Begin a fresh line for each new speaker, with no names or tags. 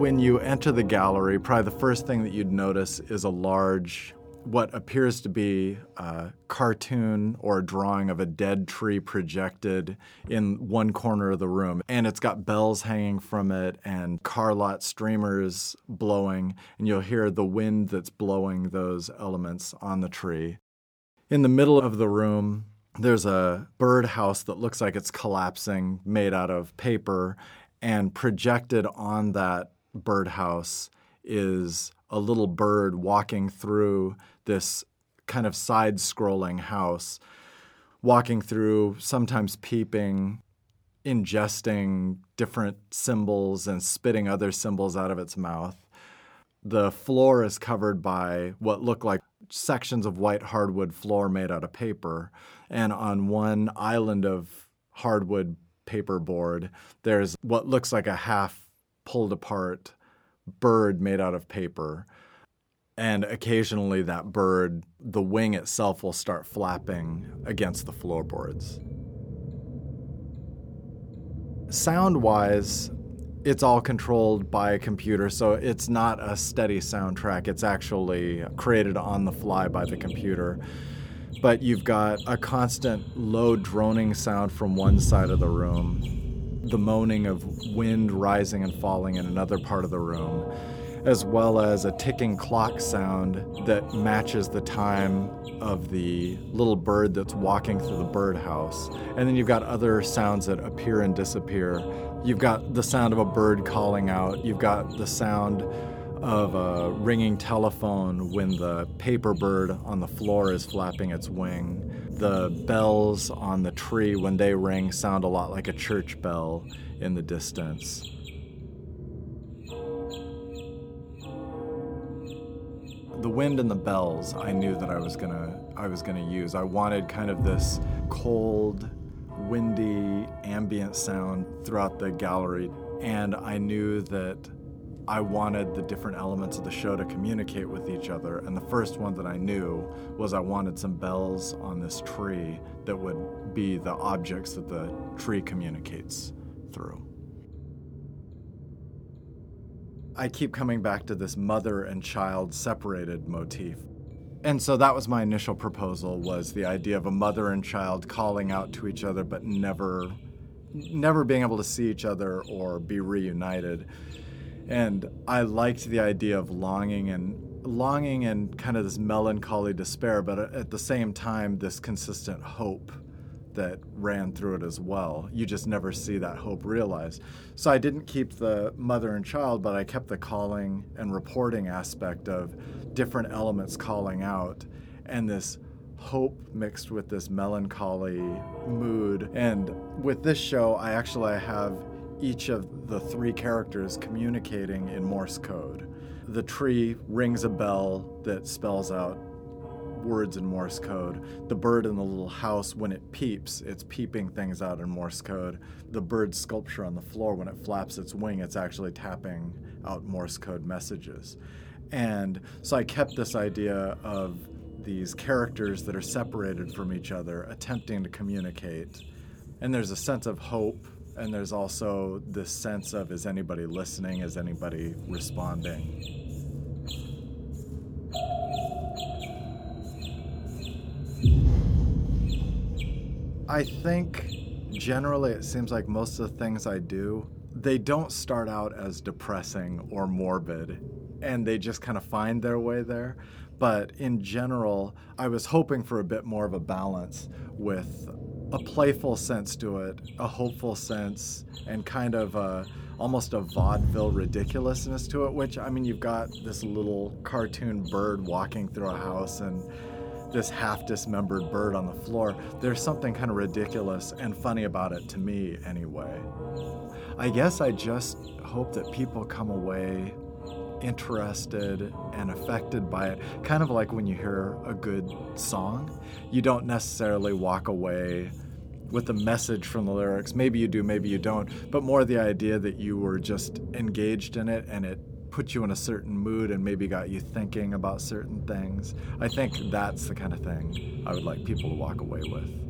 When you enter the gallery, probably the first thing that you'd notice is a large what appears to be a cartoon or a drawing of a dead tree projected in one corner of the room. And it's got bells hanging from it and car lot streamers blowing, and you'll hear the wind that's blowing those elements on the tree. In the middle of the room, there's a birdhouse that looks like it's collapsing, made out of paper, and projected on that birdhouse is a little bird walking through this kind of side scrolling house, walking through, sometimes peeping, ingesting different symbols and spitting other symbols out of its mouth. The floor is covered by what look like sections of white hardwood floor made out of paper. And on one island of hardwood paperboard, there's what looks like a half pulled apart bird made out of paper. And occasionally, that bird, the wing itself, will start flapping against the floorboards. Sound wise, it's all controlled by a computer, so it's not a steady soundtrack. It's actually created on the fly by the computer. But you've got a constant low droning sound from one side of the room, the moaning of wind rising and falling in another part of the room as well as a ticking clock sound that matches the time of the little bird that's walking through the birdhouse. And then you've got other sounds that appear and disappear. You've got the sound of a bird calling out, you've got the sound of a ringing telephone when the paper bird on the floor is flapping its wing. The bells on the tree, when they ring, sound a lot like a church bell in the distance. the wind and the bells I knew that I was gonna I was gonna use. I wanted kind of this cold, windy, ambient sound throughout the gallery, and I knew that I wanted the different elements of the show to communicate with each other. And the first one that I knew was I wanted some bells on this tree that would be the objects that the tree communicates through. I keep coming back to this mother and child separated motif. And so that was my initial proposal was the idea of a mother and child calling out to each other but never never being able to see each other or be reunited. And I liked the idea of longing and longing and kind of this melancholy despair, but at the same time this consistent hope that ran through it as well. You just never see that hope realized. So I didn't keep the mother and child, but I kept the calling and reporting aspect of different elements calling out and this hope mixed with this melancholy mood. And with this show, I actually have each of the three characters communicating in Morse code. The tree rings a bell that spells out words in Morse code. The bird in the little house, when it peeps, it's peeping things out in Morse code. The bird sculpture on the floor, when it flaps its wing, it's actually tapping out Morse code messages. And so I kept this idea of these characters that are separated from each other, attempting to communicate. And there's a sense of hope, and there's also this sense of is anybody listening? Is anybody responding? I think generally it seems like most of the things I do, they don't start out as depressing or morbid, and they just kind of find their way there. But in general, I was hoping for a bit more of a balance with a playful sense to it, a hopeful sense, and kind of a, almost a vaudeville ridiculousness to it. Which, I mean, you've got this little cartoon bird walking through a house and this half dismembered bird on the floor. There's something kind of ridiculous and funny about it to me, anyway. I guess I just hope that people come away interested and affected by it. Kind of like when you hear a good song, you don't necessarily walk away with a message from the lyrics. Maybe you do, maybe you don't, but more the idea that you were just engaged in it and it put you in a certain mood and maybe got you thinking about certain things. I think that's the kind of thing I would like people to walk away with.